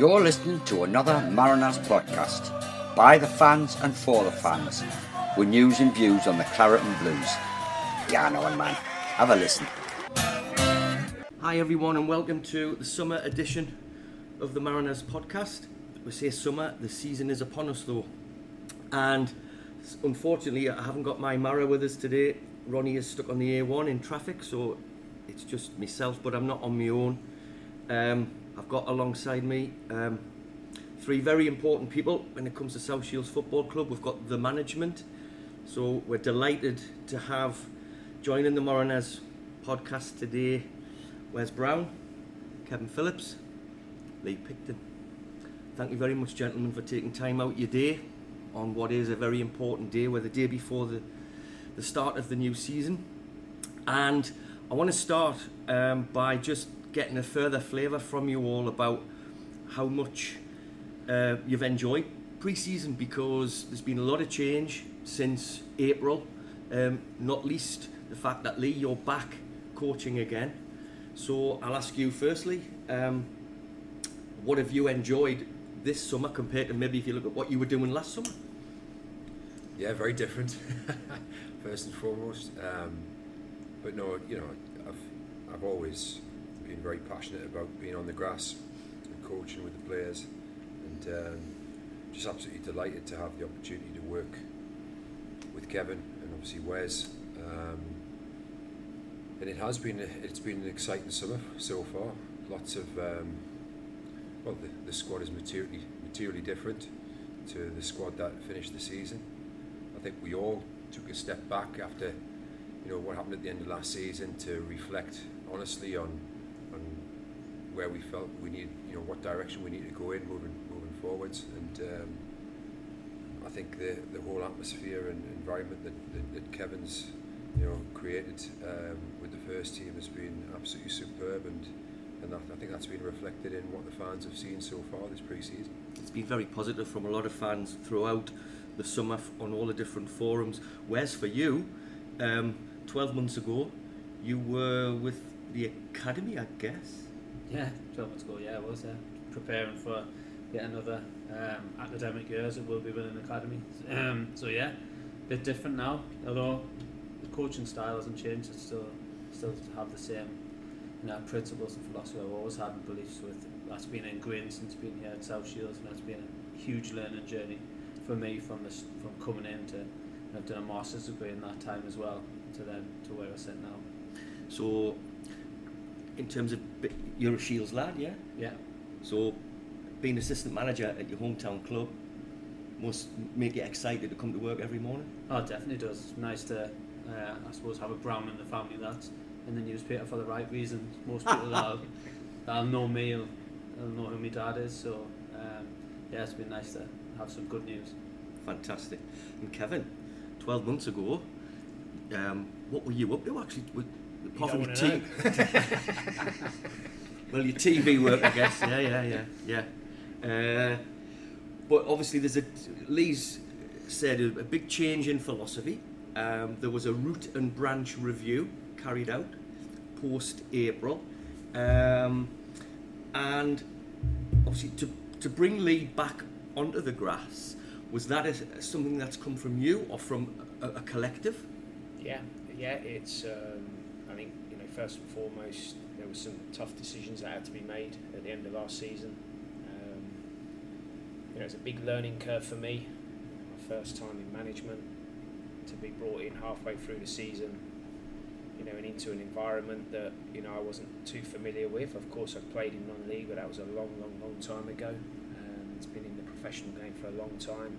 You're listening to another Mariners podcast by the fans and for the fans with news and views on the Claret and Blues. Yeah, know man. Have a listen. Hi, everyone, and welcome to the summer edition of the Mariners podcast. We say summer, the season is upon us though. And unfortunately, I haven't got my Mara with us today. Ronnie is stuck on the A1 in traffic, so it's just myself, but I'm not on my own. Um, I've got alongside me um, three very important people when it comes to South Shields Football Club. We've got the management, so we're delighted to have joining the Mariners podcast today Wes Brown, Kevin Phillips, Lee Picton. Thank you very much, gentlemen, for taking time out your day on what is a very important day. We're the day before the, the start of the new season. And I want to start um, by just getting a further flavour from you all about how much uh, you've enjoyed pre-season because there's been a lot of change since April. Um, not least the fact that Lee, you're back coaching again. So I'll ask you firstly, um, what have you enjoyed this summer compared to maybe if you look at what you were doing last summer? Yeah, very different. First and foremost, um, but no, you know, I've I've always been very passionate about being on the grass and coaching with the players, and um, just absolutely delighted to have the opportunity to work with Kevin and obviously Wes. Um, and it has been it's been an exciting summer so far. Lots of um, well, the, the squad is materially materially different to the squad that finished the season. I think we all took a step back after you know what happened at the end of last season to reflect honestly on on where we felt we need you know what direction we need to go in moving moving forwards and um, I think the the whole atmosphere and environment that, that, that Kevin's you know created um, with the first team has been absolutely superb and and that, I think that's been reflected in what the fans have seen so far this pre-season. It's been very positive from a lot of fans throughout the summer on all the different forums. Whereas for you, um, 12 months ago, you were with the academy, I guess. Yeah, 12 months ago, yeah, I was yeah. preparing for yet another um, academic year as it will be within the academy. Um, so yeah, a bit different now, although the coaching style hasn't changed, it's still still have the same you know, principles and philosophy I've always had and beliefs with. That's been ingrained since being here at South Shields and that's been a huge learning journey for me from this from coming in to I've done a master's degree in that time as well to then to where I sit now. So, in terms of you're a Shields lad, yeah. Yeah. So, being assistant manager at your hometown club must make you excited to come to work every morning. Oh, it definitely does. It's nice to, uh, I suppose, have a Brown in the family that's in the newspaper for the right reasons. Most people that'll, that'll know me will, will know who my dad is. So, um, yeah, it's been nice to have some good news. Fantastic. And Kevin, 12 months ago, um, what were you up to actually? With, apart from your TV, well, your TV work, I guess. Yeah, yeah, yeah, yeah. Uh, but obviously, there's a Lee's said a, a big change in philosophy. Um, there was a root and branch review carried out post April, um, and obviously to to bring Lee back onto the grass was that a, something that's come from you or from a, a collective? Yeah, yeah. It's um, I think you know first and foremost there were some tough decisions that had to be made at the end of last season. Um, you know, it's a big learning curve for me. My first time in management to be brought in halfway through the season. You know, and into an environment that you know I wasn't too familiar with. Of course, I've played in non-league, but that was a long, long, long time ago. Um, it's been in the professional game for a long time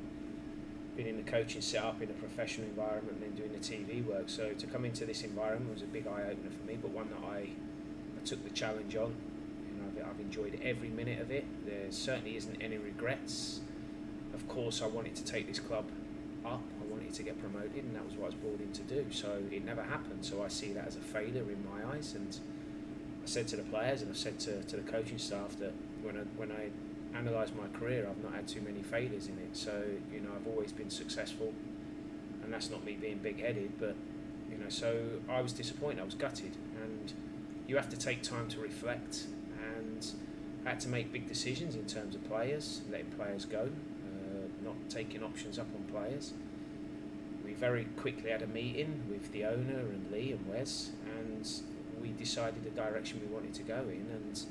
been in the coaching setup in a professional environment and then doing the TV work. So to come into this environment was a big eye opener for me, but one that I, I took the challenge on. Know, I've, I've enjoyed every minute of it. There certainly isn't any regrets. Of course, I wanted to take this club up. I wanted to get promoted, and that was what I was brought in to do. So it never happened. So I see that as a failure in my eyes. And I said to the players, and I said to, to the coaching staff that when I when I analyse my career, I've not had too many failures in it. So you know, I've always been successful, and that's not me being big-headed, but you know, so I was disappointed. I was gutted, and you have to take time to reflect. And had to make big decisions in terms of players, letting players go, uh, not taking options up on players. We very quickly had a meeting with the owner and Lee and Wes, and we decided the direction we wanted to go in. And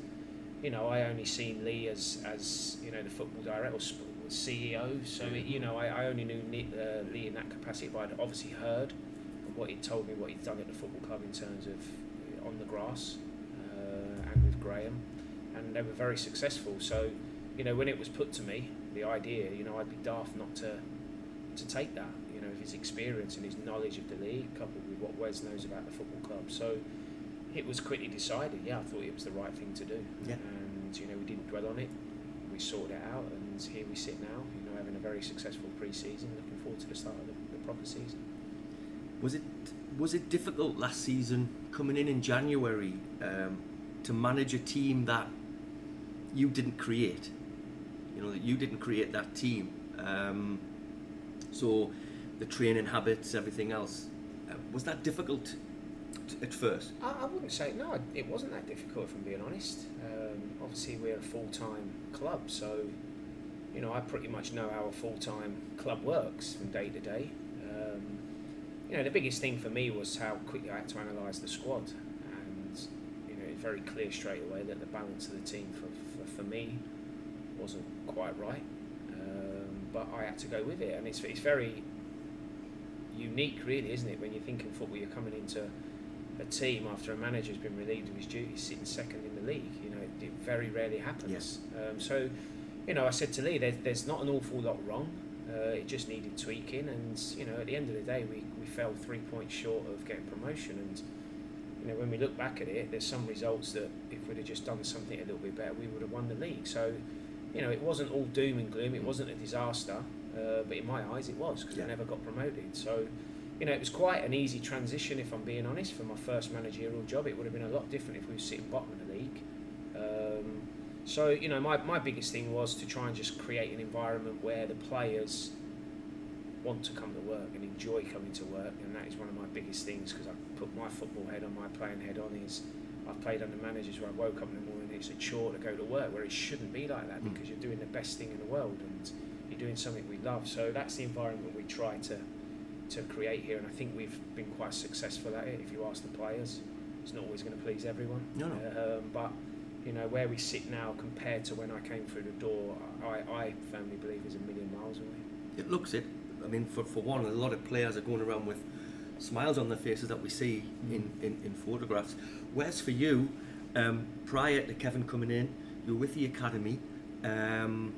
you know, I only seen Lee as as you know the football director or CEO, so it, you know, I, I only knew Lee, uh, Lee in that capacity, but I'd obviously heard what he'd told me, what he'd done at the football club in terms of uh, on the grass uh, and with Graham, and they were very successful. So, you know, when it was put to me, the idea, you know, I'd be daft not to to take that. You know, his experience and his knowledge of the league, coupled with what Wes knows about the football club. So, it was quickly decided. Yeah, I thought it was the right thing to do. Yeah. And you know, we didn't dwell on it. We sorted it out, and here we sit now. You know, having a very successful pre-season. Looking forward to the start of the, the proper season. Was it was it difficult last season coming in in January um, to manage a team that you didn't create? You know that you didn't create that team. Um, so the training habits, everything else, uh, was that difficult at first? I, I wouldn't say no. It wasn't that difficult, if I'm being honest. Um, obviously, we're a full-time club, so you know I pretty much know how a full-time club works from day to day. Um, you know, the biggest thing for me was how quickly I had to analyse the squad, and you know, it's very clear straight away that the balance of the team for for, for me wasn't quite right. Um, but I had to go with it, and it's it's very unique, really, isn't it? When you're thinking football, you're coming into a team after a manager's been relieved of his duties, sitting second in the league. You know, it, it very rarely happens. Yes. Um, so, you know, I said to Lee, there's, there's not an awful lot wrong. Uh, it just needed tweaking, and you know, at the end of the day, we, we fell three points short of getting promotion. And you know, when we look back at it, there's some results that if we'd have just done something a little bit better, we would have won the league. So, you know, it wasn't all doom and gloom. It wasn't a disaster, uh, but in my eyes, it was because Yeah. we never got promoted. So, you know, it was quite an easy transition, if I'm being honest, for my first managerial job. It would have been a lot different if we were sitting bottom of the league. Um, so, you know, my, my biggest thing was to try and just create an environment where the players want to come to work and enjoy coming to work, and that is one of my biggest things because I put my football head on, my playing head on is I've played under managers where I woke up in the morning, and it's a chore to go to work, where it shouldn't be like that Mm. because you're doing the best thing in the world and you're doing something we love. So that's the environment we try to to create here, and I think we've been quite successful at it. If you ask the players, it's not always going to please everyone. No, no. Um, but you know where we sit now compared to when I came through the door, I, I firmly believe is a million miles away. It looks it. I mean, for, for one, a lot of players are going around with smiles on their faces that we see in, in, in photographs. Whereas for you, um, prior to Kevin coming in, you were with the academy. Um,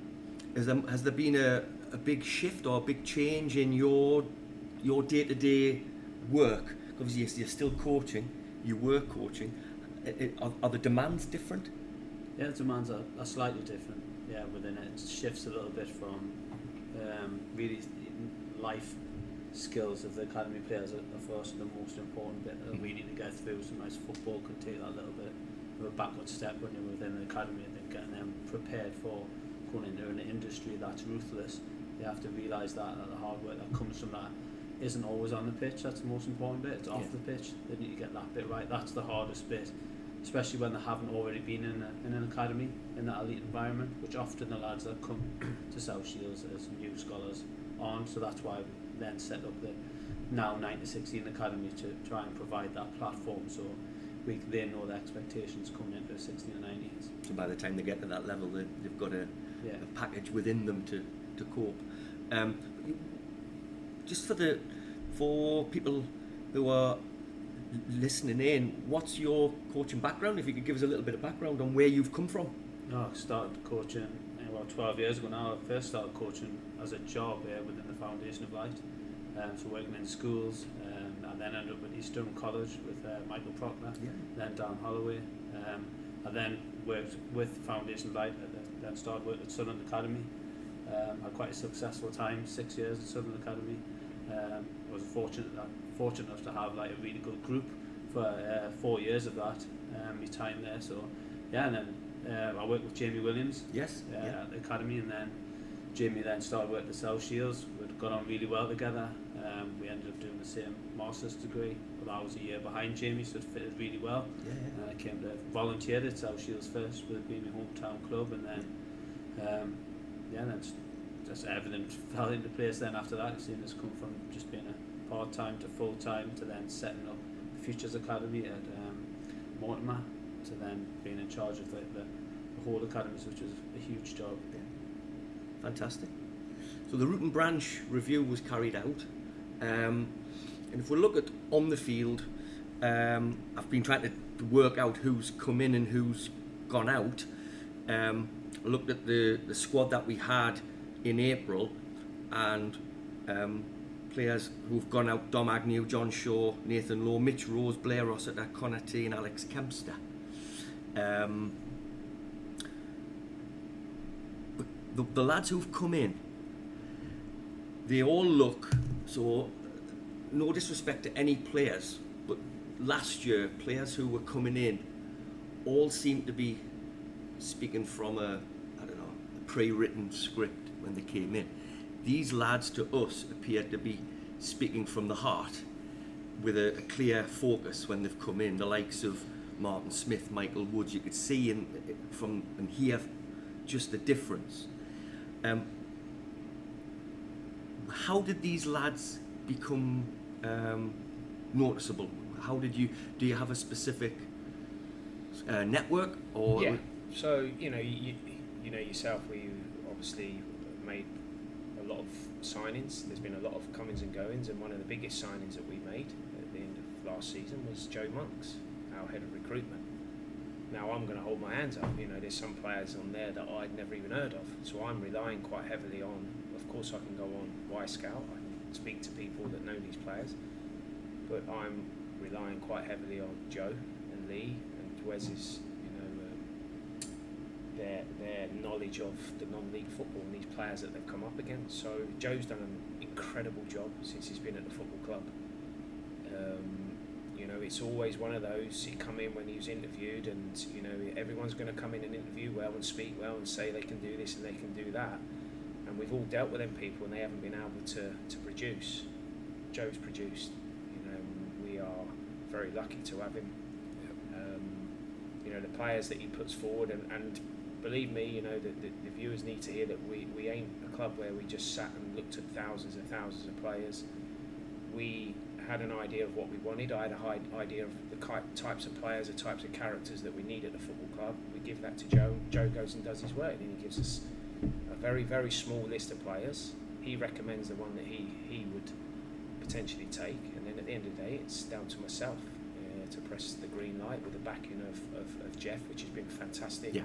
has, there, has there been a, a big shift or a big change in your your day to day work? Obviously, you're- you're still coaching, you were coaching. Are, are the demands different? Yeah, the demands are, are slightly different. Yeah, within it, it shifts a little bit from um, really life skills of the academy players are, are for us the most important bit that we need to get through. Sometimes football can take that little bit of a backward step when you're within the academy and then getting them prepared for going into an industry that's ruthless. You have to realise that, that the hard work that comes from that isn't always on the pitch. That's the most important bit. It's off Yeah. the pitch. They need to get that bit right. That's the hardest bit especially when they haven't already been in, a, in an academy in that elite environment, which often the lads that come to South Shields as new scholars aren't. So that's why we then set up the now 9 to 16 academy to try and provide that platform so we they know the expectations coming into 16 and 19s. So by the time they get to that level, they, they've got a, Yeah. a package within them to, to cope. Um, just for the for people who are listening in, what's your coaching background? If you could give us a little bit of background on where you've come from. No, I started coaching eh, about 12 years ago now. I first started coaching as a job uh, within the Foundation of Light. Um, so working in schools, um, and then ended up at Eastern College with uh, Michael Proctor, then Dan Holloway. Um, I then worked with Foundation of Light, and then- then started working at Southern Academy. Um, had quite a successful time, six years at Southern Academy. Um, was fortunate that, fortunate enough to have like a really good group for uh, four years of that, um, my time there. So yeah, and then uh, I worked with Jamie Williams Yes. uh, yeah. at the academy, and then Jamie then started work at South Shields. We'd gone on really well together. Um, we ended up doing the same master's degree, but I was a year behind Jamie, so it fitted really well. Yeah, And I came to volunteer at South Shields first, with it being my hometown club, and then um, yeah, then just, everything fell into place. Then after that, seeing us come from just being a part time to full time to then setting up the Futures Academy at um, Mortimer to then being in charge of the, the, the whole academies, which was a huge job. Fantastic. So the root and branch review was carried out, um, and if we look at on the field, um, I've been trying to to work out who's come in and who's gone out. Um, I looked at the, the squad that we had in April, and um, players who've gone out: Dom Agnew, John Shaw, Nathan Lowe, Mitch Rose, Blair Rossiter, Connor T, and Alex Kempster. Um, the, the lads who've come in, they all look so. No disrespect to any players, but last year players who were coming in all seemed to be speaking from a I don't know a pre-written script when they came in. These lads to us appeared to be speaking from the heart with a, a clear focus when they've come in. The likes of Martin Smith, Michael Woods, you could see in, from and hear just the difference. Um, how did these lads become um, noticeable? How did you do? You have a specific uh, network or yeah. So you know, you, you know yourself. We obviously made a lot of signings. There's been a lot of comings and goings, and one of the biggest signings that we made at the end of last season was Joe Monks, our head of recruitment. Now I'm going to hold my hands up. You know, there's some players on there that I'd never even heard of, so I'm relying quite heavily on. Of course, I can go on Wyscout. I can speak to people that know these players, but I'm relying quite heavily on Joe and Lee and um, their their knowledge of the non-league football and these players that they've come up against. So Joe's done an incredible job since he's been at the football club. Um, you know, it's always one of those. He come in when he was interviewed, and you know everyone's going to come in and interview well and speak well and say they can do this and they can do that. And we've all dealt with them people, and they haven't been able to, to produce. Joe's produced. You know, we are very lucky to have him. Um, you know, the players that he puts forward, and, and believe me, you know, the, the, the viewers need to hear that we, we ain't a club where we just sat and looked at thousands and thousands of players. We had an idea of what we wanted. I had a idea of the types of players, the types of characters that we need at the football club. We give that to Joe. Joe goes and does his work, and he gives us a very, very small list of players. He recommends the one that he, he would potentially take, and then at the end of the day, it's down to myself uh, to press the green light with the backing of, of, of Geoff, which has been fantastic. Yeah.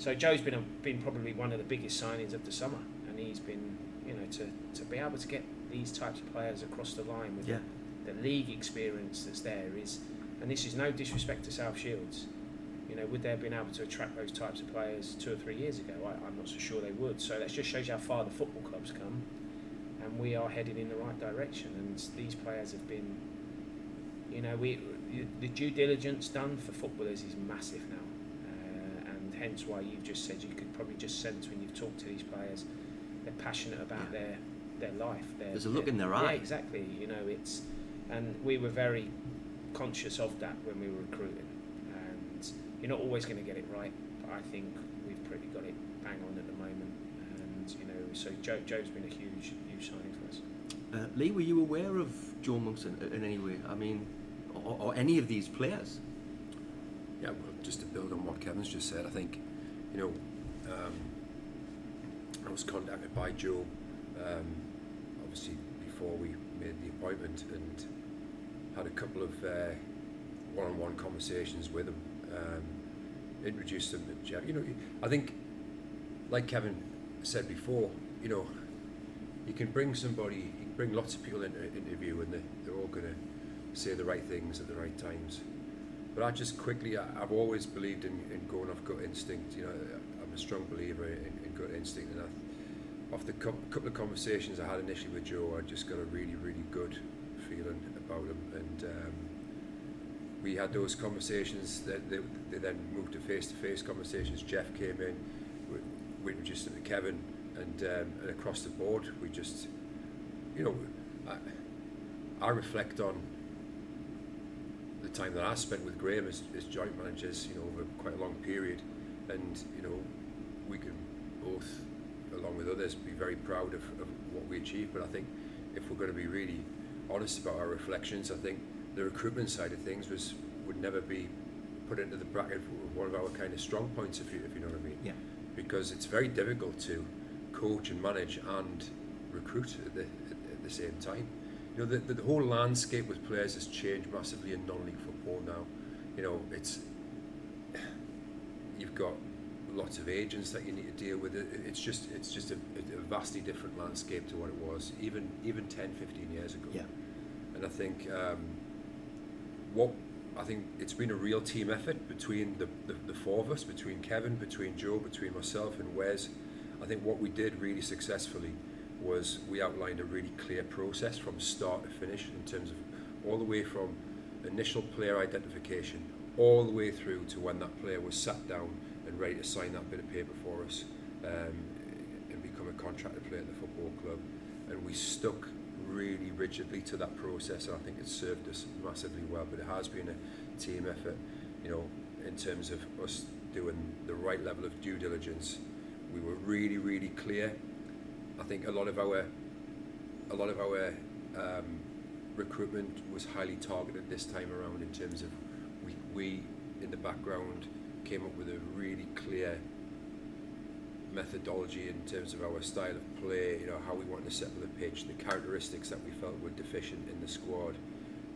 So Joe's been a, been probably one of the biggest signings of the summer, and he's been you know to, to be able to get these types of players across the line with Yeah. the, the league experience that's there is, and this is no disrespect to South Shields. You know, would they have been able to attract those types of players two or three years ago? I, I'm not so sure they would. So that just shows you how far the football clubs come, and we are headed in the right direction. And these players have been, you know, we the due diligence done for footballers is massive now, hence why you've just said you could probably just sense when you've talked to these players, they're passionate about Yeah. their their life. Their, There's a look in their yeah, exactly. You know, it's and we were very conscious of that when we were recruiting. And you're not always going to get it right, but I think we've pretty got it bang on at the moment. And you know, so Joe, Joe's been a huge, huge signing for us. Uh, Lee, were you aware of Joe Monks in, in any way? I mean, or, or any of these players? Yeah, well, just to build on what Kevin's just said, I think, you know, um, I was contacted by Joe, um, obviously before we made the appointment, and had a couple of uh, one-on-one conversations with him. Um, introduced him to Geoff. You know, I think, like Kevin said before, you know, you can bring somebody, you can bring lots of people into an interview, and they, they're all going to say the right things at the right times. But I just quickly, I, I've always believed in, in going off gut instinct. You know, I'm a strong believer in, in gut instinct, and I, off the cou- couple of conversations I had initially with Joe, I just got a really, really good feeling about him, and um, we had those conversations. That they, they then moved to face-to-face conversations. Geoff came in, we, we him to Kevin, and, um, and across the board, we just, you know, I, I reflect on time that I spent with Graham as, as joint managers, you know, over quite a long period, and you know, we can both, along with others, be very proud of, of what we achieved. But I think if we're going to be really honest about our reflections, I think the recruitment side of things was would never be put into the bracket of one of our kind of strong points, if you if you know what I mean. Yeah. Because it's very difficult to coach and manage and recruit at the, at the same time. You know, the, the, the whole landscape with players has changed massively in non-league football now. You know, it's you've got lots of agents that you need to deal with. It, it's just it's just a, a vastly different landscape to what it was even even 10, 15 years ago. Yeah. And I think um, what I think it's been a real team effort between the, the, the four of us, between Kevin, between Joe, between myself and Wes. I think what we did really successfully was we outlined a really clear process from start to finish in terms of all the way from initial player identification all the way through to when that player was sat down and ready to sign that bit of paper for us um, and become a contracted player at the football club. And we stuck really rigidly to that process, and I think it served us massively well. But it has been a team effort, you know, in terms of us doing the right level of due diligence. We were really, really clear. I think a lot of our, a lot of our um, recruitment was highly targeted this time around in terms of we, we in the background came up with a really clear methodology in terms of our style of play, you know, how we wanted to settle the pitch, the characteristics that we felt were deficient in the squad,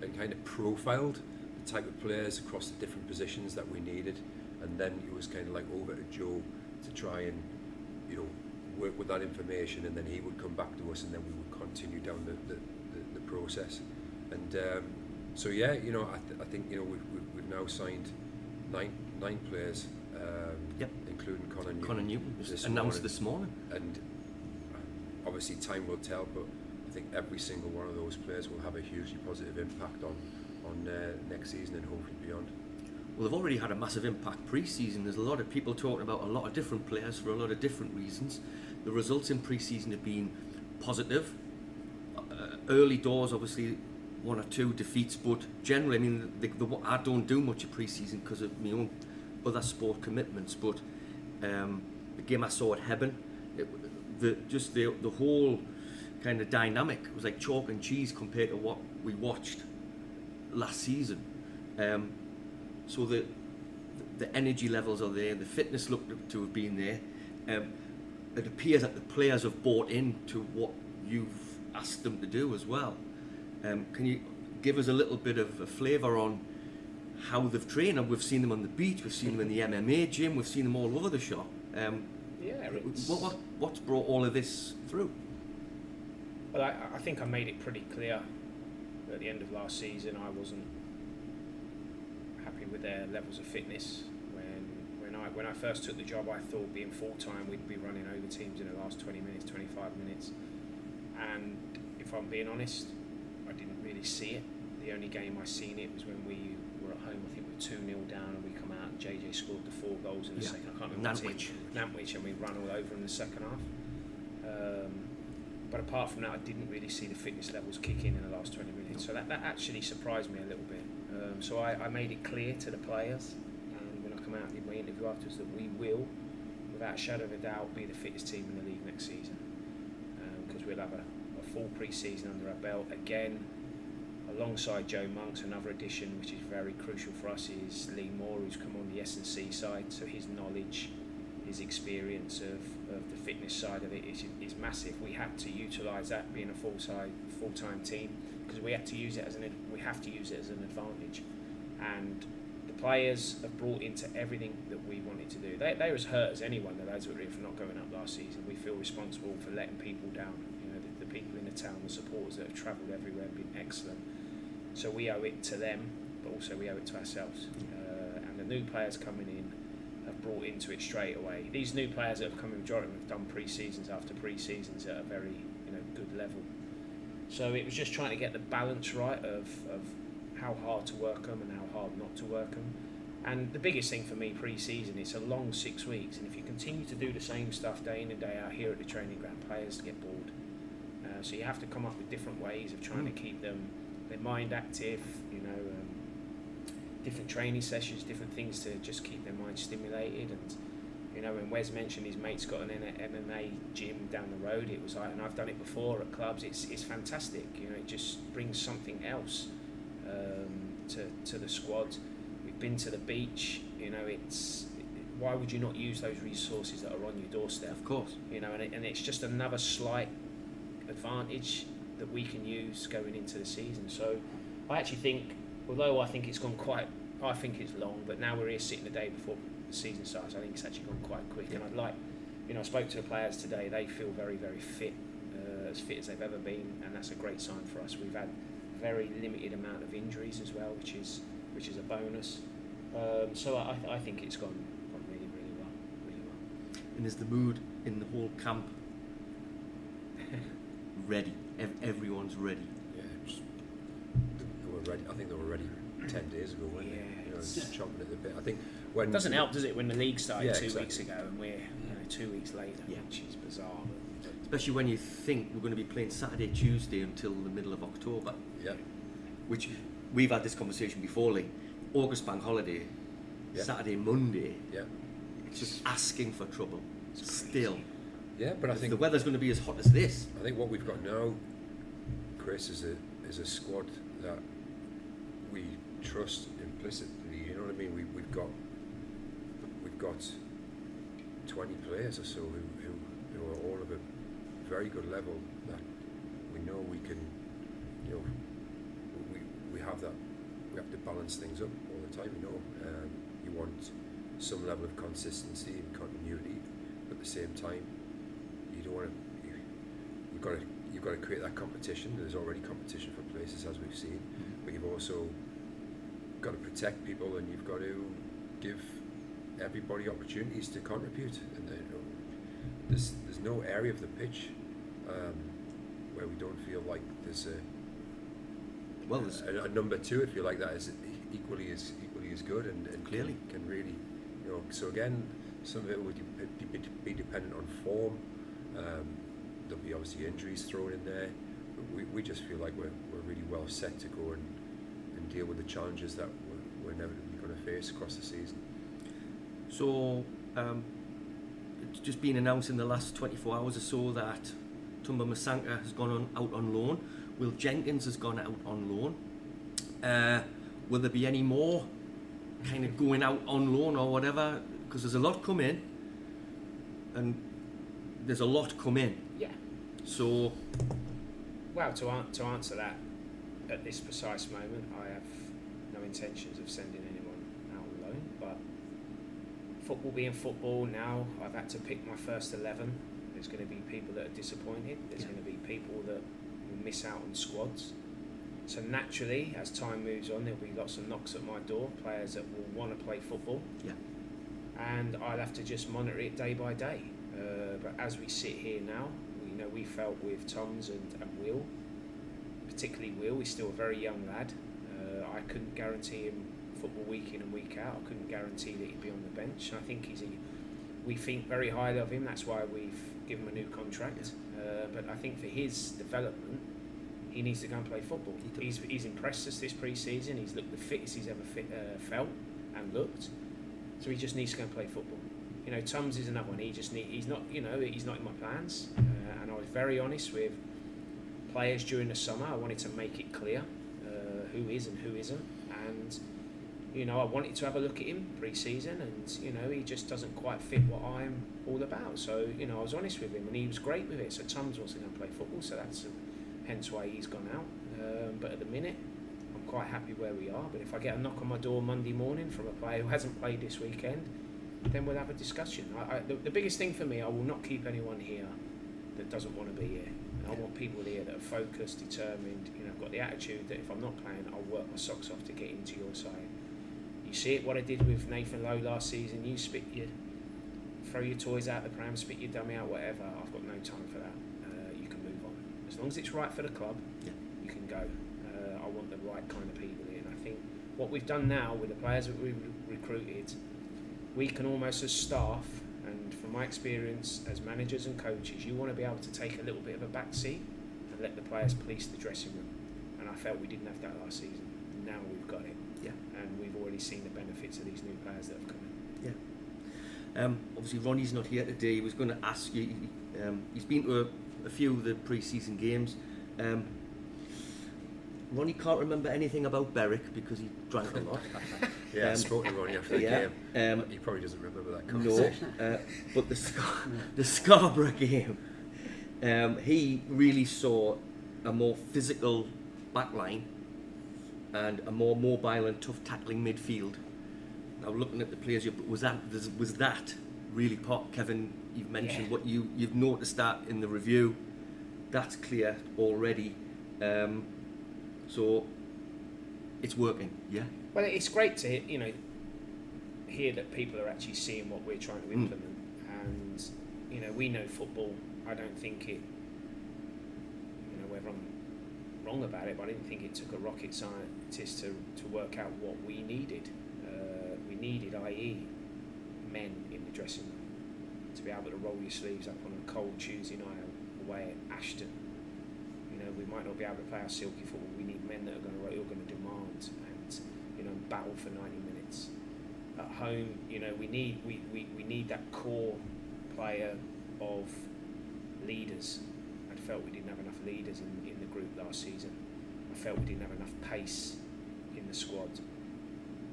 and kind of profiled the type of players across the different positions that we needed. And then it was kind of like over to Joe to try and, work with that information, and then he would come back to us, and then we would continue down the, the, the, the process. And um, so, yeah, you know, I, th- I think, you know, we've, we've, we've now signed nine, nine players. Um, Yep. including Connor Newton. Connor Newton was this announced morning. this morning. And uh, obviously, time will tell, but I think every single one of those players will have a hugely positive impact on on uh, next season and hopefully beyond. Well, they've already had a massive impact pre-season. There's a lot of people talking about a lot of different players for a lot of different reasons. The results in pre-season have been positive. Uh, early doors, obviously, one or two defeats, but generally, I mean, the, the, I don't do much of pre-season because of my own other sport commitments. But um, the game I saw at Hebburn, it, the just the the whole kind of dynamic was like chalk and cheese compared to what we watched last season. Um, so the the energy levels are there, the fitness looked to have been there. Um, it appears that the players have bought into what you've asked them to do as well. Um, can you give us a little bit of a flavour on how they've trained? And we've seen them on the beach, we've seen them in the MMA gym, we've seen them all over the shop. Um, Yeah, it's, what, what what's brought all of this through? Well, I, I think I made it pretty clear at the end of last season I wasn't happy with their levels of fitness. When I first took the job, I thought being full time we'd be running over teams in the last 20 minutes, 25 minutes. And if I'm being honest, I didn't really see it. The only game I seen it was when we were at home. I think we were two 0 down, and we come out and JJ scored the four goals in the Yeah. second. I can't remember what Nantwich. Nantwich, and we ran all over in the second half. Um, but apart from that, I didn't really see the fitness levels kick in in the last 20 minutes. So that, that actually surprised me a little bit. Um, so I, I made it clear to the players, and when I come out did my interview afterwards, that we will, without a shadow of a doubt, be the fittest team in the league next season. Um, because we'll have a, a full pre season under our belt. Again, alongside Joe Monks, another addition which is very crucial for us is Lee Moore, who's come on the S&C side. So his knowledge his experience of, of the fitness side of it is, is massive. We had to utilise that being a full side full time team because we had to use it as an we have to use it as an advantage, and the players have brought into everything that we wanted to do. They they were as hurt as anyone. The lads were for not going up last season. We feel responsible for letting people down. You know the, the people in the town, the supporters that have travelled everywhere have been excellent. So we owe it to them, but also we owe it to ourselves. Uh, and the new players coming in have brought into it straight away. These new players that have come in, majority have done pre-seasons after pre-seasons at a very you know good level. So it was just trying to get the balance right of, of how hard to work them and how hard not to work them. And the biggest thing for me pre-season, it's a long six weeks, and if you continue to do the same stuff day in and day out here at the training ground, players get bored. Uh, so you have to come up with different ways of trying to keep them their mind active. You know, um, different training sessions, different things to just keep their mind stimulated. And you know, when Wes mentioned his mate's got an MMA gym down the road, it was like, and I've done it before at clubs. It's it's fantastic. You know, it just brings something else to to the squad. We've been to the beach. You know, it's why would you not use those resources that are on your doorstep? Of course. You know, and, it, and it's just another slight advantage that we can use going into the season. So I actually think, although I think it's gone quite, I think it's long, but now we're here sitting the day before the season starts. I think it's actually gone quite quick, and I'd like, you know, I spoke to the players today. They feel very, very fit, uh, as fit as they've ever been, and that's a great sign for us. We've had very limited amount of injuries as well, which is which is a bonus. Um, so I, I think it's gone, gone really, really well, really well. And is the mood in the whole camp ready? Ev- everyone's ready. Yeah, just, they were ready. I think they were ready ten days ago, weren't Yeah, they? You know, it's- just chomping at the bit. I think when It doesn't help, does it, when the league started Yeah, two exactly. weeks ago and we're you know, two weeks later, Yeah. which is bizarre. Especially when you think we're going to be playing Saturday, Tuesday until the middle of October, Yeah, which we've had this conversation before, Lee. August bank holiday, Yeah. Saturday, Monday, yeah, it's just asking for trouble. Still, yeah. But I think the weather's going to be as hot as this. I think what we've got now, Chris, is a is a squad that we trust implicitly. You know what I mean? We we've got we've got twenty players or so who are all of a very good level that we know we can you know we, we have that we have to balance things up all the time, you know. Um, you want some level of consistency and continuity, but at the same time you don't want to you, you've got to you've got to create that competition. There's already competition for places as we've seen, but you've also got to protect people and you've got to give everybody opportunities to contribute. And you know, there's there's no area of the pitch um, where we don't feel like there's a Well, there's, a, a number two, if you like, that is equally as equally as good and, and Clearly. can, can really, you know. So again, some of it would be, be dependent on form. Um, there'll be obviously injuries thrown in there. But we, we just feel like we're, we're really well set to go and, and deal with the challenges that we're, we're inevitably going to face across the season. So, um, it's just been announced in the last 24 hours or so that Tumba Masanka has gone on, out on loan. Will Jenkins has gone out on loan. Uh, will there be any more kind of going out on loan or whatever? Because there's a lot come in, and there's a lot come in. yeah. So, Well, to, an- to answer that at this precise moment, I have no intentions of sending anyone out on loan. But football being football now, I've had to pick my first 11. There's going to be people that are disappointed, there's Yeah. going to be people that will miss out on squads. So naturally, as time moves on, there'll be lots of knocks at my door, players that will want to play football. Yeah. And I'll have to just monitor it day by day. Uh, but as we sit here now, you know, we felt with Tom's and, and Will, particularly Will, he's still a very young lad. Uh, I couldn't guarantee him football week in and week out. I couldn't guarantee that he'd be on the bench. I think he's a, we think very highly of him. That's why we've given him a new contract. Uh, but I think for his development, he needs to go and play football. He. He's, he's impressed us this pre-season. He's looked the fittest he's ever fit, uh, felt and looked. So he just needs to go and play football. You know, Tums is another one. He just need. He's not. You know, he's not in my plans. Uh, and I was very honest with players during the summer. I wanted to make it clear uh, who is and who isn't. You know, I wanted to have a look at him pre-season, and you know, he just doesn't quite fit what I'm all about. So you know, I was honest with him, and he was great with it. So Tums wants to go and play football, so that's hence why he's gone out. Um, but at the minute, I'm quite happy where we are. But if I get a knock on my door Monday morning from a player who hasn't played this weekend, then we'll have a discussion. I, I, the, the biggest thing for me, I will not keep anyone here that doesn't want to be here. I want people here that are focused, determined. You know, I've got the attitude that if I'm not playing, I'll work my socks off to get into your side. You see it what I did with Nathan Lowe last season. You spit your, throw your toys out the pram, spit your dummy out, whatever. I've got no time for that. Uh, you can move on as long as it's right for the club. Yeah. You can go. Uh, I want the right kind of people in. I think what we've done now with the players that we've recruited, we can almost as staff and from my experience as managers and coaches, you want to be able to take a little bit of a back seat and let the players police the dressing room. And I felt we didn't have that last season. Now we've got it. Yeah. And we've already seen the benefits of these new players that have come in. Um, obviously, Ronnie's not here today. He was going to ask you. Um, he's been to a, a few of the pre-season games. Um, Ronnie can't remember anything about Berwick because he drank a lot. Yeah, I Um, spoke to Ronnie after the yeah, game. um, he probably doesn't remember that No, conversation. uh, but the Scar- the Scarborough game, um, he really saw a more physical backline and a more mobile and tough tackling midfield. Now, looking at the players, was that was that really part? Kevin, you've mentioned Yeah. what you you've noticed that in the review. That's clear already. Um, so it's working. Yeah. Well, it's great to hear, you know hear that people are actually seeing what we're trying to Mm. implement, and you know we know football. I don't think it, you know, whether I'm wrong about it, but I didn't think it took a rocket scientist to to work out what we needed. Uh, we needed, i.e., men in the dressing room to be able to roll your sleeves up on a cold Tuesday night away at Ashton. You know, we might not be able to play our silky football. We need men that are going to are going to demand and you know battle for 90 minutes. At home, you know, we need we, we, we need that core player of leaders. I felt we didn't have enough leaders in, in the group last season. I felt we didn't have enough pace in the squad.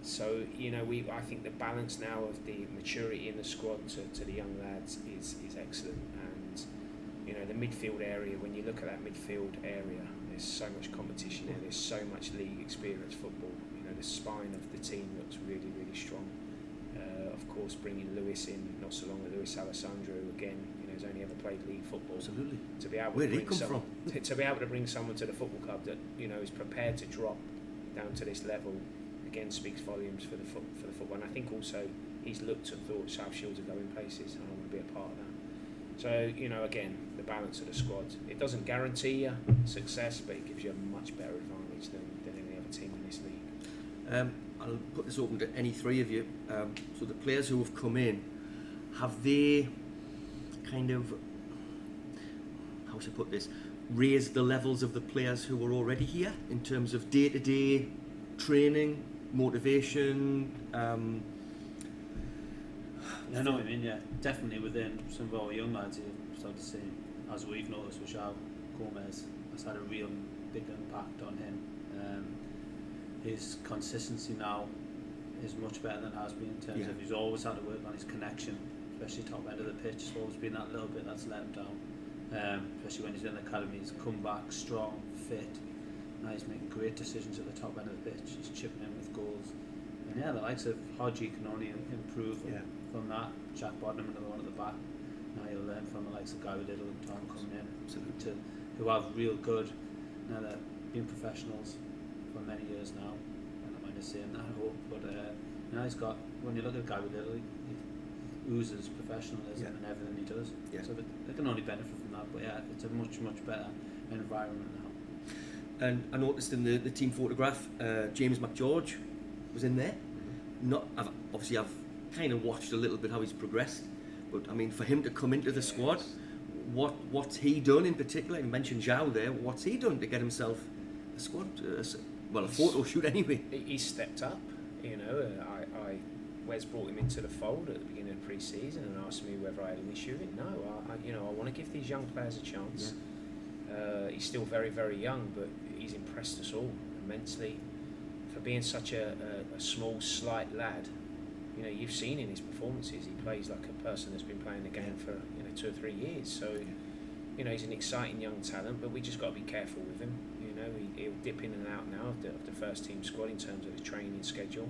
So you know, we I think the balance now of the maturity in the squad to, to the young lads is, is excellent, and you know the midfield area. When you look at that midfield area, there's so much competition there. There's so much league experience football. You know the spine of the team looks really really strong. Uh, of course, bringing Lewis in not so long ago, Lewis Alessandra again. You know, has only ever played league football Absolutely. to be able Where to bring come some, to, to be able to bring someone to the football club that you know is prepared to drop down to this level again speaks volumes for the foot, for the football. And I think also he's looked and thought South Shields are going places, and I want to be a part of that. So you know, again, the balance of the squad. It doesn't guarantee you success, but it gives you a much better advantage than, than any other team in this league. Um, I'll put this open to any three of you. Um, so the players who have come in, have they kind of, how should I put this, raised the levels of the players who were already here in terms of day-to-day training, motivation? Um, I know what you mean, yeah. Definitely within some of our young lads, you've started to see, as we've noticed with João Gomez, has had a real big impact on him. Um, his consistency now is much better than it has been in terms Yeah. of he's always had to work on his connection, especially top end of the pitch. It's always been that little bit that's let him down. Um, especially when he's in the academy, he's come back strong, fit. Now he's making great decisions at the top end of the pitch. He's chipping in with goals. And yeah, the likes of Hodgie can only improve Yeah. from that. Jack Bodnam, another one at the back. Now you'll learn from the likes of Gary Little and Tom coming in, Absolutely. to, who have real good, now they're being professionals for many years now. I don't mind saying that, I hope. But uh, now he's got, when you look at Gary Little, he, he oozes professionalism Yeah. in everything he does. Yeah. So they, they can only benefit from that. But yeah, it's a much, much better environment now. and I noticed in the, the team photograph, uh, James McGeorge was in there. Not, I've, obviously, I've kind of watched a little bit how he's progressed, but I mean, for him to come into the squad, what what's he done in particular? You mentioned Zhao there. What's he done to get himself a squad? Uh, well, a photo shoot anyway. He- stepped up. You know, uh, I, I Wes brought him into the fold at the beginning of pre-season and asked me whether I had an issue with it. No, I, I you know I want to give these young players a chance. Uh, he's still very very young, but he's impressed us all immensely for being such a, a, a small slight lad. You know, you've seen in his performances he plays like a person that's been playing the game for you know two or three years. So you know he's an exciting young talent, but we just got to be careful with him. You know, he, he'll dip in and out now of the, of the first team squad in terms of the training schedule.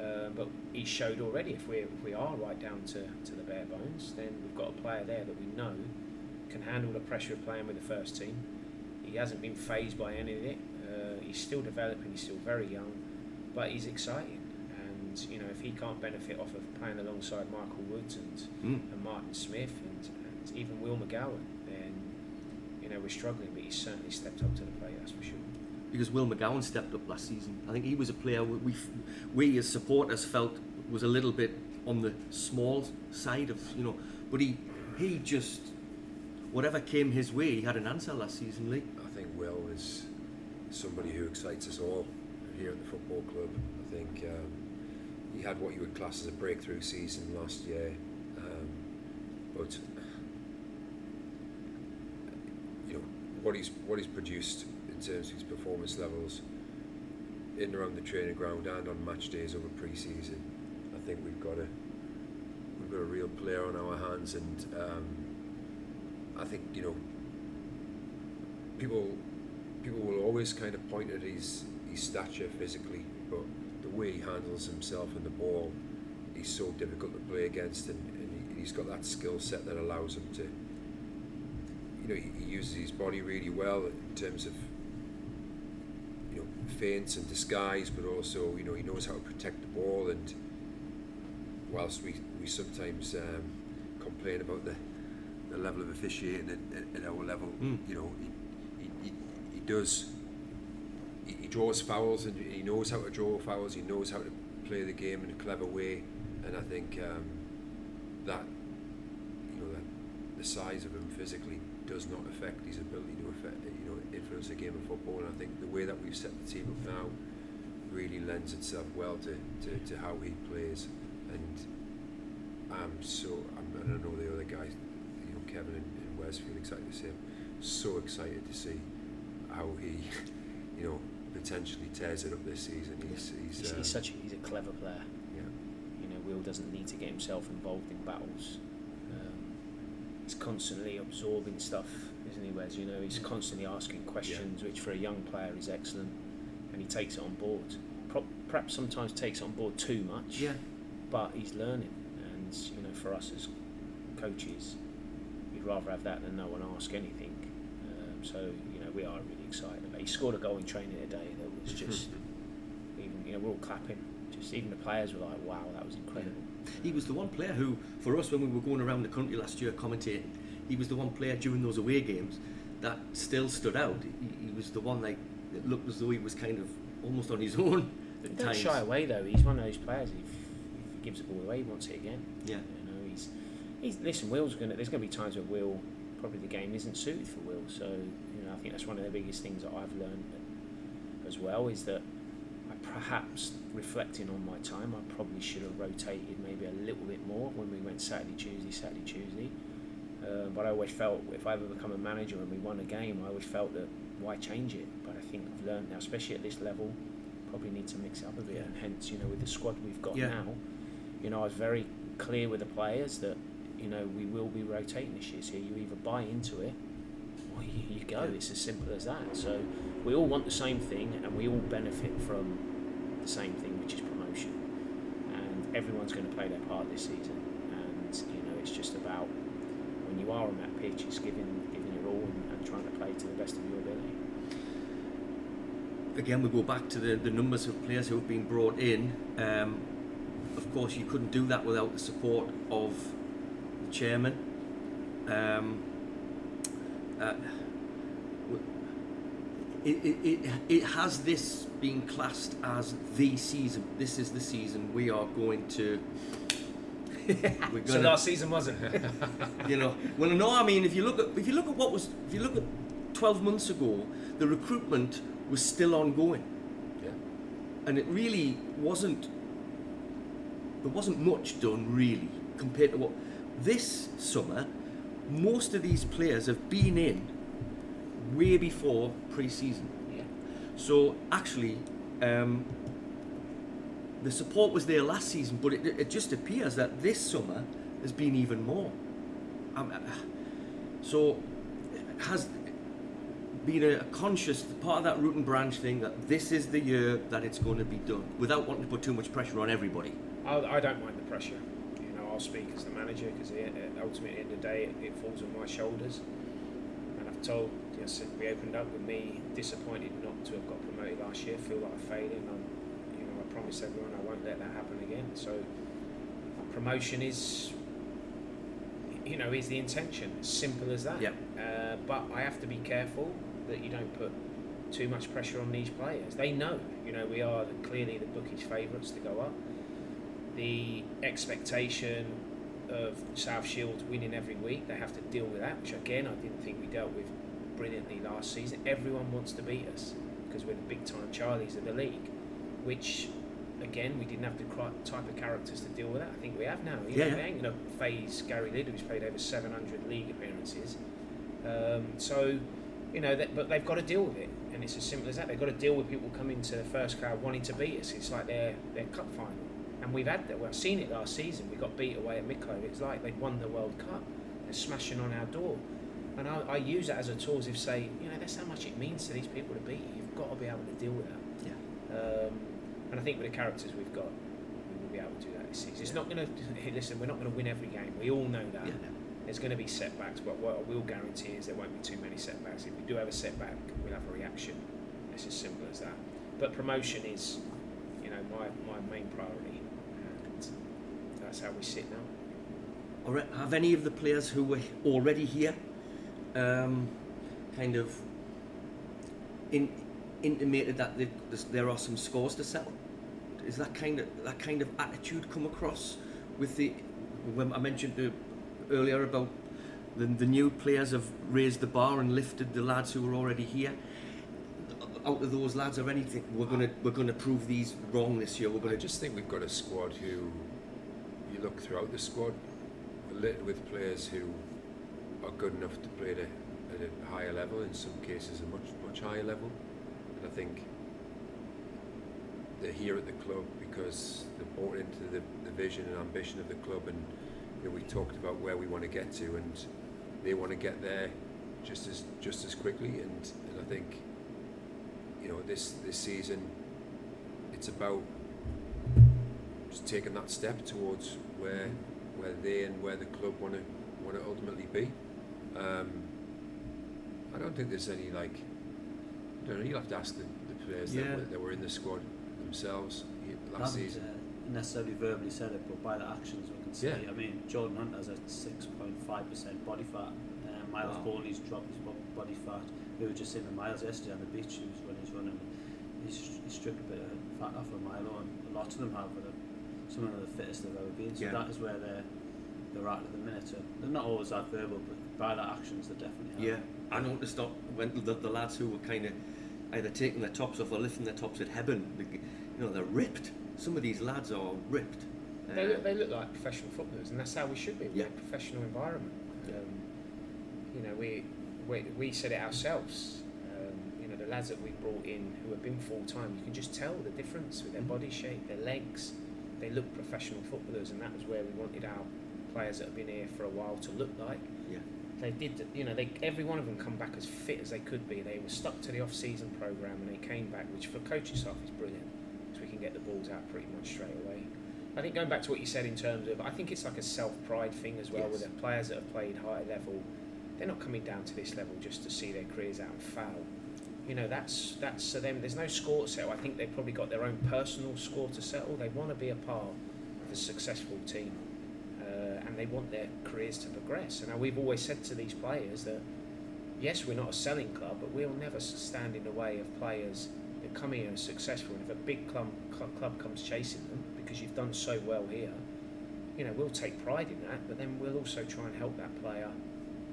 Uh, but he showed already if we if we are right down to, to the bare bones, then we've got a player there that we know can handle the pressure of playing with the first team. He hasn't been phased by any of it. Uh, he's still developing. He's still very young, but he's exciting. And you know, if he can't benefit off of playing alongside Michael Woods and, Mm. and Martin Smith and, and even Will McGowan, then you know we're struggling. But he's certainly stepped up to the plate. That's for sure. Because Will McGowan stepped up last season. I think he was a player we we, as supporters felt was a little bit on the small side of you know, but he he just whatever came his way, he had an answer last season, Lee. I think Will is somebody who excites us all here at the football club. I think um, he had what you would class as a breakthrough season last year, um, but you know what he's what he's produced terms of his performance levels in and around the training ground and on match days over pre-season. I think we've got a we've got a real player on our hands, and um, I think you know people people will always kind of point at his his stature physically, but the way he handles himself and the ball, he's so difficult to play against, and, and he, he's got that skill set that allows him to. You know, he, he uses his body really well in terms of feints and disguise, but also you know he knows how to protect the ball. And whilst we we sometimes um, complain about the the level of officiating at, at, our level, Mm. you know, he, he, he, he does. He, he draws fouls and he knows how to draw fouls. He knows how to play the game in a clever way, and I think um, that you know that the size of him physically does not affect his ability affect you know influence the game of football. And I think the way that we've set the team up now really lends itself well to, to, to how he plays. And I'm so I'm, I don't know the other guys, you know Kevin and, and Wes feel exactly the same. So excited to see how he, you know, potentially tears it up this season. He's he's, He's, uh, he's such a, he's a clever player. yeah. You know, Will doesn't need to get himself involved in battles. Um, he's constantly absorbing stuff, isn't he, Wes? You know, he's constantly asking questions, which for a young player is excellent, and he takes it on board. Pro- perhaps sometimes takes it on board too much, Yeah. but he's learning. And you know, for us as coaches, we'd rather have that than no one ask anything. Um, so you know, we are really excited. About He scored a goal in training today that was just even you know we're all clapping. Just even the players were like, "Wow, that was incredible." He was the one player who, for us, when we were going around the country last year commentating, he was the one player during those away games that still stood out. He, he was the one like it looked as though he was kind of almost on his own at Don't times. shy away though. He's one of those players. If, if he gives the ball away, he wants it again. Yeah. You know, he's he's listen. Will's gonna. There's gonna be times where Will probably the game isn't suited for Will. So you know, I think that's one of the biggest things that I've learned as well is that I perhaps reflecting on my time, I probably should have rotated maybe a little bit more when we went Saturday, Tuesday, Saturday, Tuesday. Uh, but I always felt if I ever become a manager and we won a game, I always felt that why change it? But I think I've learned now, especially at this level, probably need to mix it up a bit. Yeah. And hence, you know, with the squad we've got Yeah. now, you know, I was very clear with the players that you know we will be rotating this year. So you either buy into it or you, you go. Yeah. It's as simple as that. So we all want the same thing, and we all benefit from the same thing, which is promotion. And everyone's going to play their part this season. And you know, it's just about are on that pitch, it's giving giving your all and, and trying to play to the best of your ability. again, we go back to the, the numbers of players who have been brought in. Um, of course, you couldn't do that without the support of the chairman. Um, uh, it, it, it, it has this been classed as the season. This is the season we are going to. We're So gonna- last season wasn't. you know well no i mean if you look at if you look at what was if you look at 12 months ago the recruitment was still ongoing Yeah. and it really wasn't there wasn't much done really compared to what this summer most of these players have been in way before pre-season yeah. so actually, um, the support was there last season, but it, it just appears that this summer has been even more. Um, so, has been a, a conscious part of that root and branch thing that this is the year that it's going to be done, without wanting to put too much pressure on everybody. I, I don't mind the pressure. You know, I'll speak as the manager because ultimately, at the end of the day, it, it falls on my shoulders. And I've told, yes, we opened up with me disappointed not to have got promoted last year. Feel like a failure, and I'm, you I promise everyone I won't let that happen again. So, promotion is, you know, is the intention. Simple as that. Yeah. Uh, but I have to be careful that you don't put too much pressure on these players. They know, you know, we are clearly the bookies' favourites to go up. The expectation of South Shields winning every week, they have to deal with that, which again I didn't think we dealt with brilliantly last season. Everyone wants to beat us because we're the big time Charlies of the league, which again we didn't have the type of characters to deal with that. I think we have now. You Yeah, know, ain't going to faze Gary Liddle, who's played over 700 league appearances. Um, so, you know, that, but they've got to deal with it, and it's as simple as that. They've got to deal with people coming to the first crowd wanting to beat us. It's like their their cup final, and we've had that. Well, I've seen it last season. We got beat away at Mickleover. It's like they'd won the World Cup. They're smashing on our door, and I, I use that as a tool as if say, you know, that's how much it means to these people to beat you. You've got to be able to deal with that. Yeah. Um, and I think with the characters we've got, we will be able to do that this season. It's not going to listen. We're not going to win every game. We all know that. Yeah. There's going to be setbacks, but what I will guarantee is there won't be too many setbacks. If we do have a setback, we'll have a reaction. It's as simple as that. But promotion is, you know, my, my main priority, and that's how we sit now. Have any of the players who were already here um, kind of in, intimated that there are some scores to settle? Is that kind of that kind of attitude come across with the when I mentioned the, earlier about the, the new players have raised the bar and lifted the lads who were already here? Out of those lads or anything, we're gonna we're gonna prove these wrong this year. We're gonna just think we've got a squad who, you look throughout the squad, littered with players who are good enough to play at a, at a higher level, in some cases a much much higher level. And I think they're here at the club because they're bought into the, the vision and ambition of the club, and you know, we talked about where we want to get to, and they want to get there just as just as quickly. And, and I think you know this this season, it's about just taking that step towards where where they and where the club want to want to ultimately be. Um, I don't think there's any like. I don't know. You'll have to ask the, the players Yeah. that, were, that were in the squad themselves y- I last haven't season. uh, necessarily verbally said it, but by the actions we can see. Yeah. I mean, Jordan Hunt has a 6.5% body fat. Uh, Miles Wow. Bowley's dropped his body fat. We were just seeing the Miles yesterday on the beach. He was running, he's running. He's, he's stripped a bit of fat off of Milo, and a lot of them have. But some of the fittest they've ever been. So Yeah. that is where they're they're at at the minute. So they're not always that verbal, but by their actions, they're definitely have. Yeah, I noticed that when the, the lads who were kind of either taking their tops off or lifting their tops at Hebburn, the, you know, they're ripped. Some of these lads are ripped. They look, they look like professional footballers, and that's how we should be. Yeah. a professional environment. Um, you know, we, we we said it ourselves. Um, you know, the lads that we brought in who have been full time, you can just tell the difference with their Mhm. body shape, their legs. They look professional footballers, and that was where we wanted our players that have been here for a while to look like. yeah, They did, you know, they every one of them come back as fit as they could be. They were stuck to the off-season program, and they came back, which for coaching staff is brilliant, because we can get the balls out pretty much straight away. I think going back to what you said in terms of, I think it's like a self-pride thing as well with the players that have played higher level. They're not coming down to this level just to see their careers out and foul. You know, that's that's for them. There's no score to settle. I think they've probably got their own personal score to settle. They want to be a part of a successful team uh, and they want their careers to progress. And we've always said to these players that yes, we're not a selling club, but we'll never stand in the way of players that come here and successful. And if a big club, cl- club comes chasing them because you've done so well here, you know, we'll take pride in that, but then we'll also try and help that player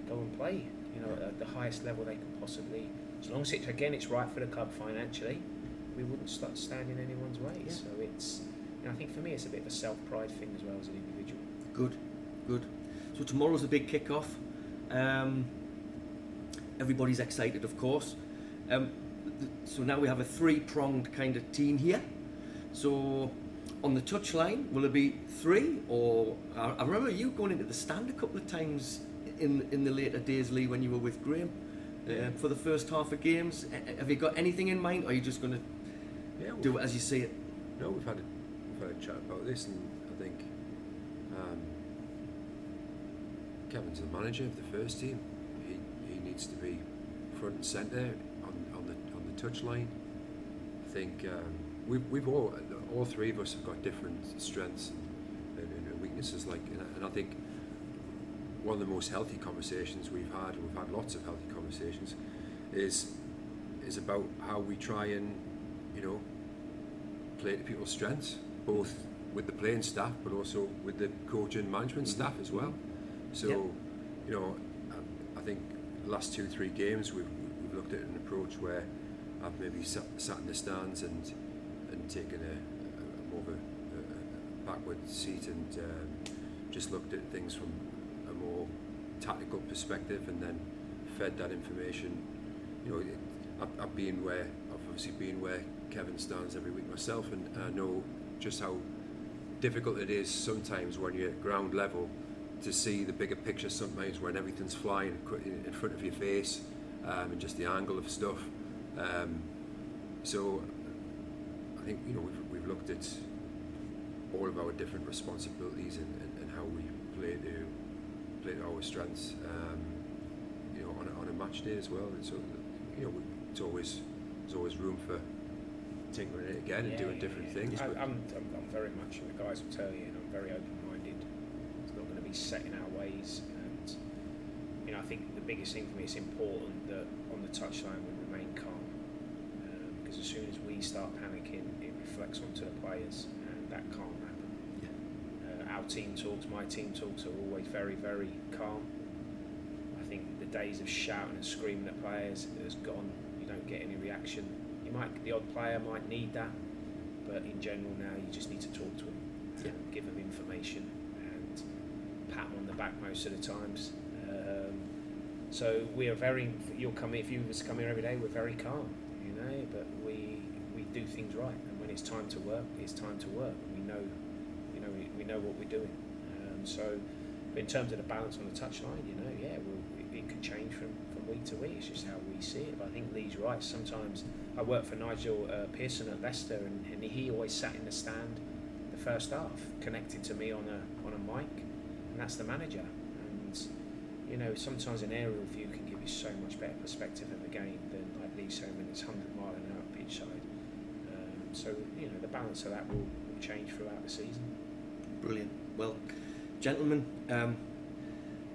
go and play, you know, at the highest level they can possibly. As long as it's again, it's right for the club financially, we wouldn't start stand in anyone's way. Yeah. So it's, you know, I think for me, it's a bit of a self pride thing as well as an individual. good, good. So tomorrow's a big kick-off. Um, everybody's excited, of course. Um, so now we have a three-pronged kind of team here. So on the touchline, will it be three or I, I remember you going into the stand a couple of times in in the later days, Lee, when you were with Graham uh, for the first half of games. A- Have you got anything in mind, or are you just going to Yeah, do it as you see it? No, we've had a, we've had a chat about this, and I think um, Kevin's the manager of the first team. He he needs to be front and centre on, on the on the touchline. I think um, we've we've all all three of us have got different strengths and, and, and weaknesses. Like, and, I- and I think one of the most healthy conversations we've had, and we've had lots of healthy conversations, is is about how we try and, you know, play to people's strengths, both with the playing staff, but also with the coach and management staff as well. So, Yep. you know, I, I think last two, three games we've, we've looked at an approach where I've maybe sat, sat in the stands and and taken a, a more of a, a, backward seat and um, just looked at things from a more tactical perspective and then fed that information. You know, it, I've, I've been where I've obviously been where Kevin stands every week myself, and I know just how difficult it is sometimes when you're at ground level to see the bigger picture. Sometimes when everything's flying in in front of your face, um, and just the angle of stuff. Um, so I think you know we've, we've looked at all of our different responsibilities and, and, and how we play to play to our strengths. Um, you know, on a, on a match day as well. And so you know, we, it's always there's always room for tinkering it again and doing yeah, different yeah. things. I, but- I'm, I'm, I'm very much, the guys will tell you, and I'm very open-minded. It's not going to be set in our ways, and you know, I think the biggest thing for me is important that on the touchline we remain calm, um, because as soon as we start panicking, it reflects onto the players, and that can't happen. Uh, our team talks, my team talks are always very, very calm. I think the days of shouting and screaming at players has gone. You don't get any reaction. You might, the odd player might need that, but in general now you just need to talk to them, Yeah. give them information, and pat them on the back most of the times. Um, so we are very. You'll come if you was to come here every day. We're very calm, you know, but we we do things right, and when it's time to work, it's time to work. We know, you know, we, we know what we're doing. Um, so, in terms of the balance on the touchline, you know, yeah, we'll, it, it could change from, from week to week. It's just how we see it. But I think Lee's right. Sometimes I worked for Nigel uh, Pearson at Leicester, and, and he always sat in the stand the first half, connected to me on a on a mic, and that's the manager. And you know, sometimes an aerial view can give you so much better perspective of the game than like Lee saying when it's 100 mile an hour pitch side. So you know, the balance of that will, will change throughout the season. Brilliant. Well, gentlemen, um,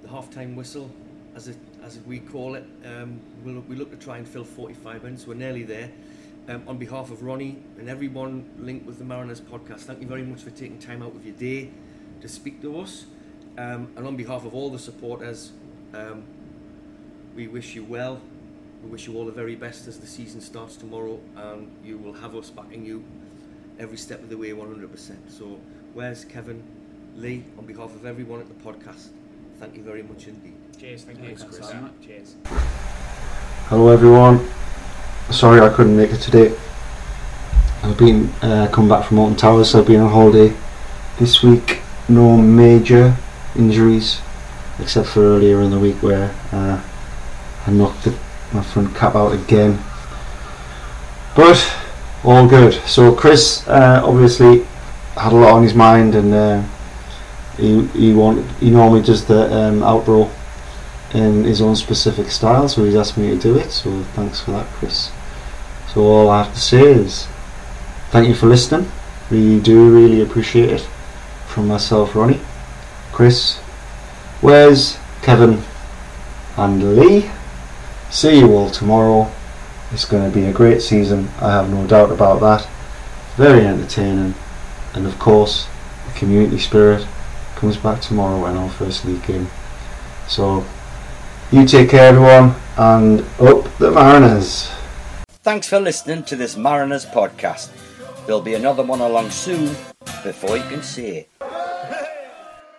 the half-time whistle, as it as we call it, um, we'll, we look to try and fill 45 minutes. We're nearly there. Um, on behalf of Ronnie and everyone linked with the Mariners podcast, thank you very much for taking time out of your day to speak to us. Um, and on behalf of all the supporters, um, we wish you well. We wish you all the very best as the season starts tomorrow, and you will have us backing you every step of the way 100%. So, where's Kevin, Lee, on behalf of everyone at the podcast, thank you very much indeed. Cheers, thank you, Chris. Chris. Cheers. Hello everyone. Sorry I couldn't make it today. I've been uh, come back from Alton Towers. So I've been on holiday this week. No major injuries, except for earlier in the week where uh, I knocked the, my front cap out again. But all good. So Chris uh, obviously had a lot on his mind, and uh, he he wanted he normally does the um, outro in his own specific style, so he's asked me to do it. So thanks for that, Chris. So all I have to say is thank you for listening. We do really appreciate it. From myself, Ronnie, Chris, Wes, Kevin, and Lee. See you all tomorrow. It's going to be a great season. I have no doubt about that. Very entertaining, and of course, the community spirit comes back tomorrow in our first league game. So you take care, everyone, and up the Mariners. Thanks for listening to this Mariners podcast. There'll be another one along soon before you can see it.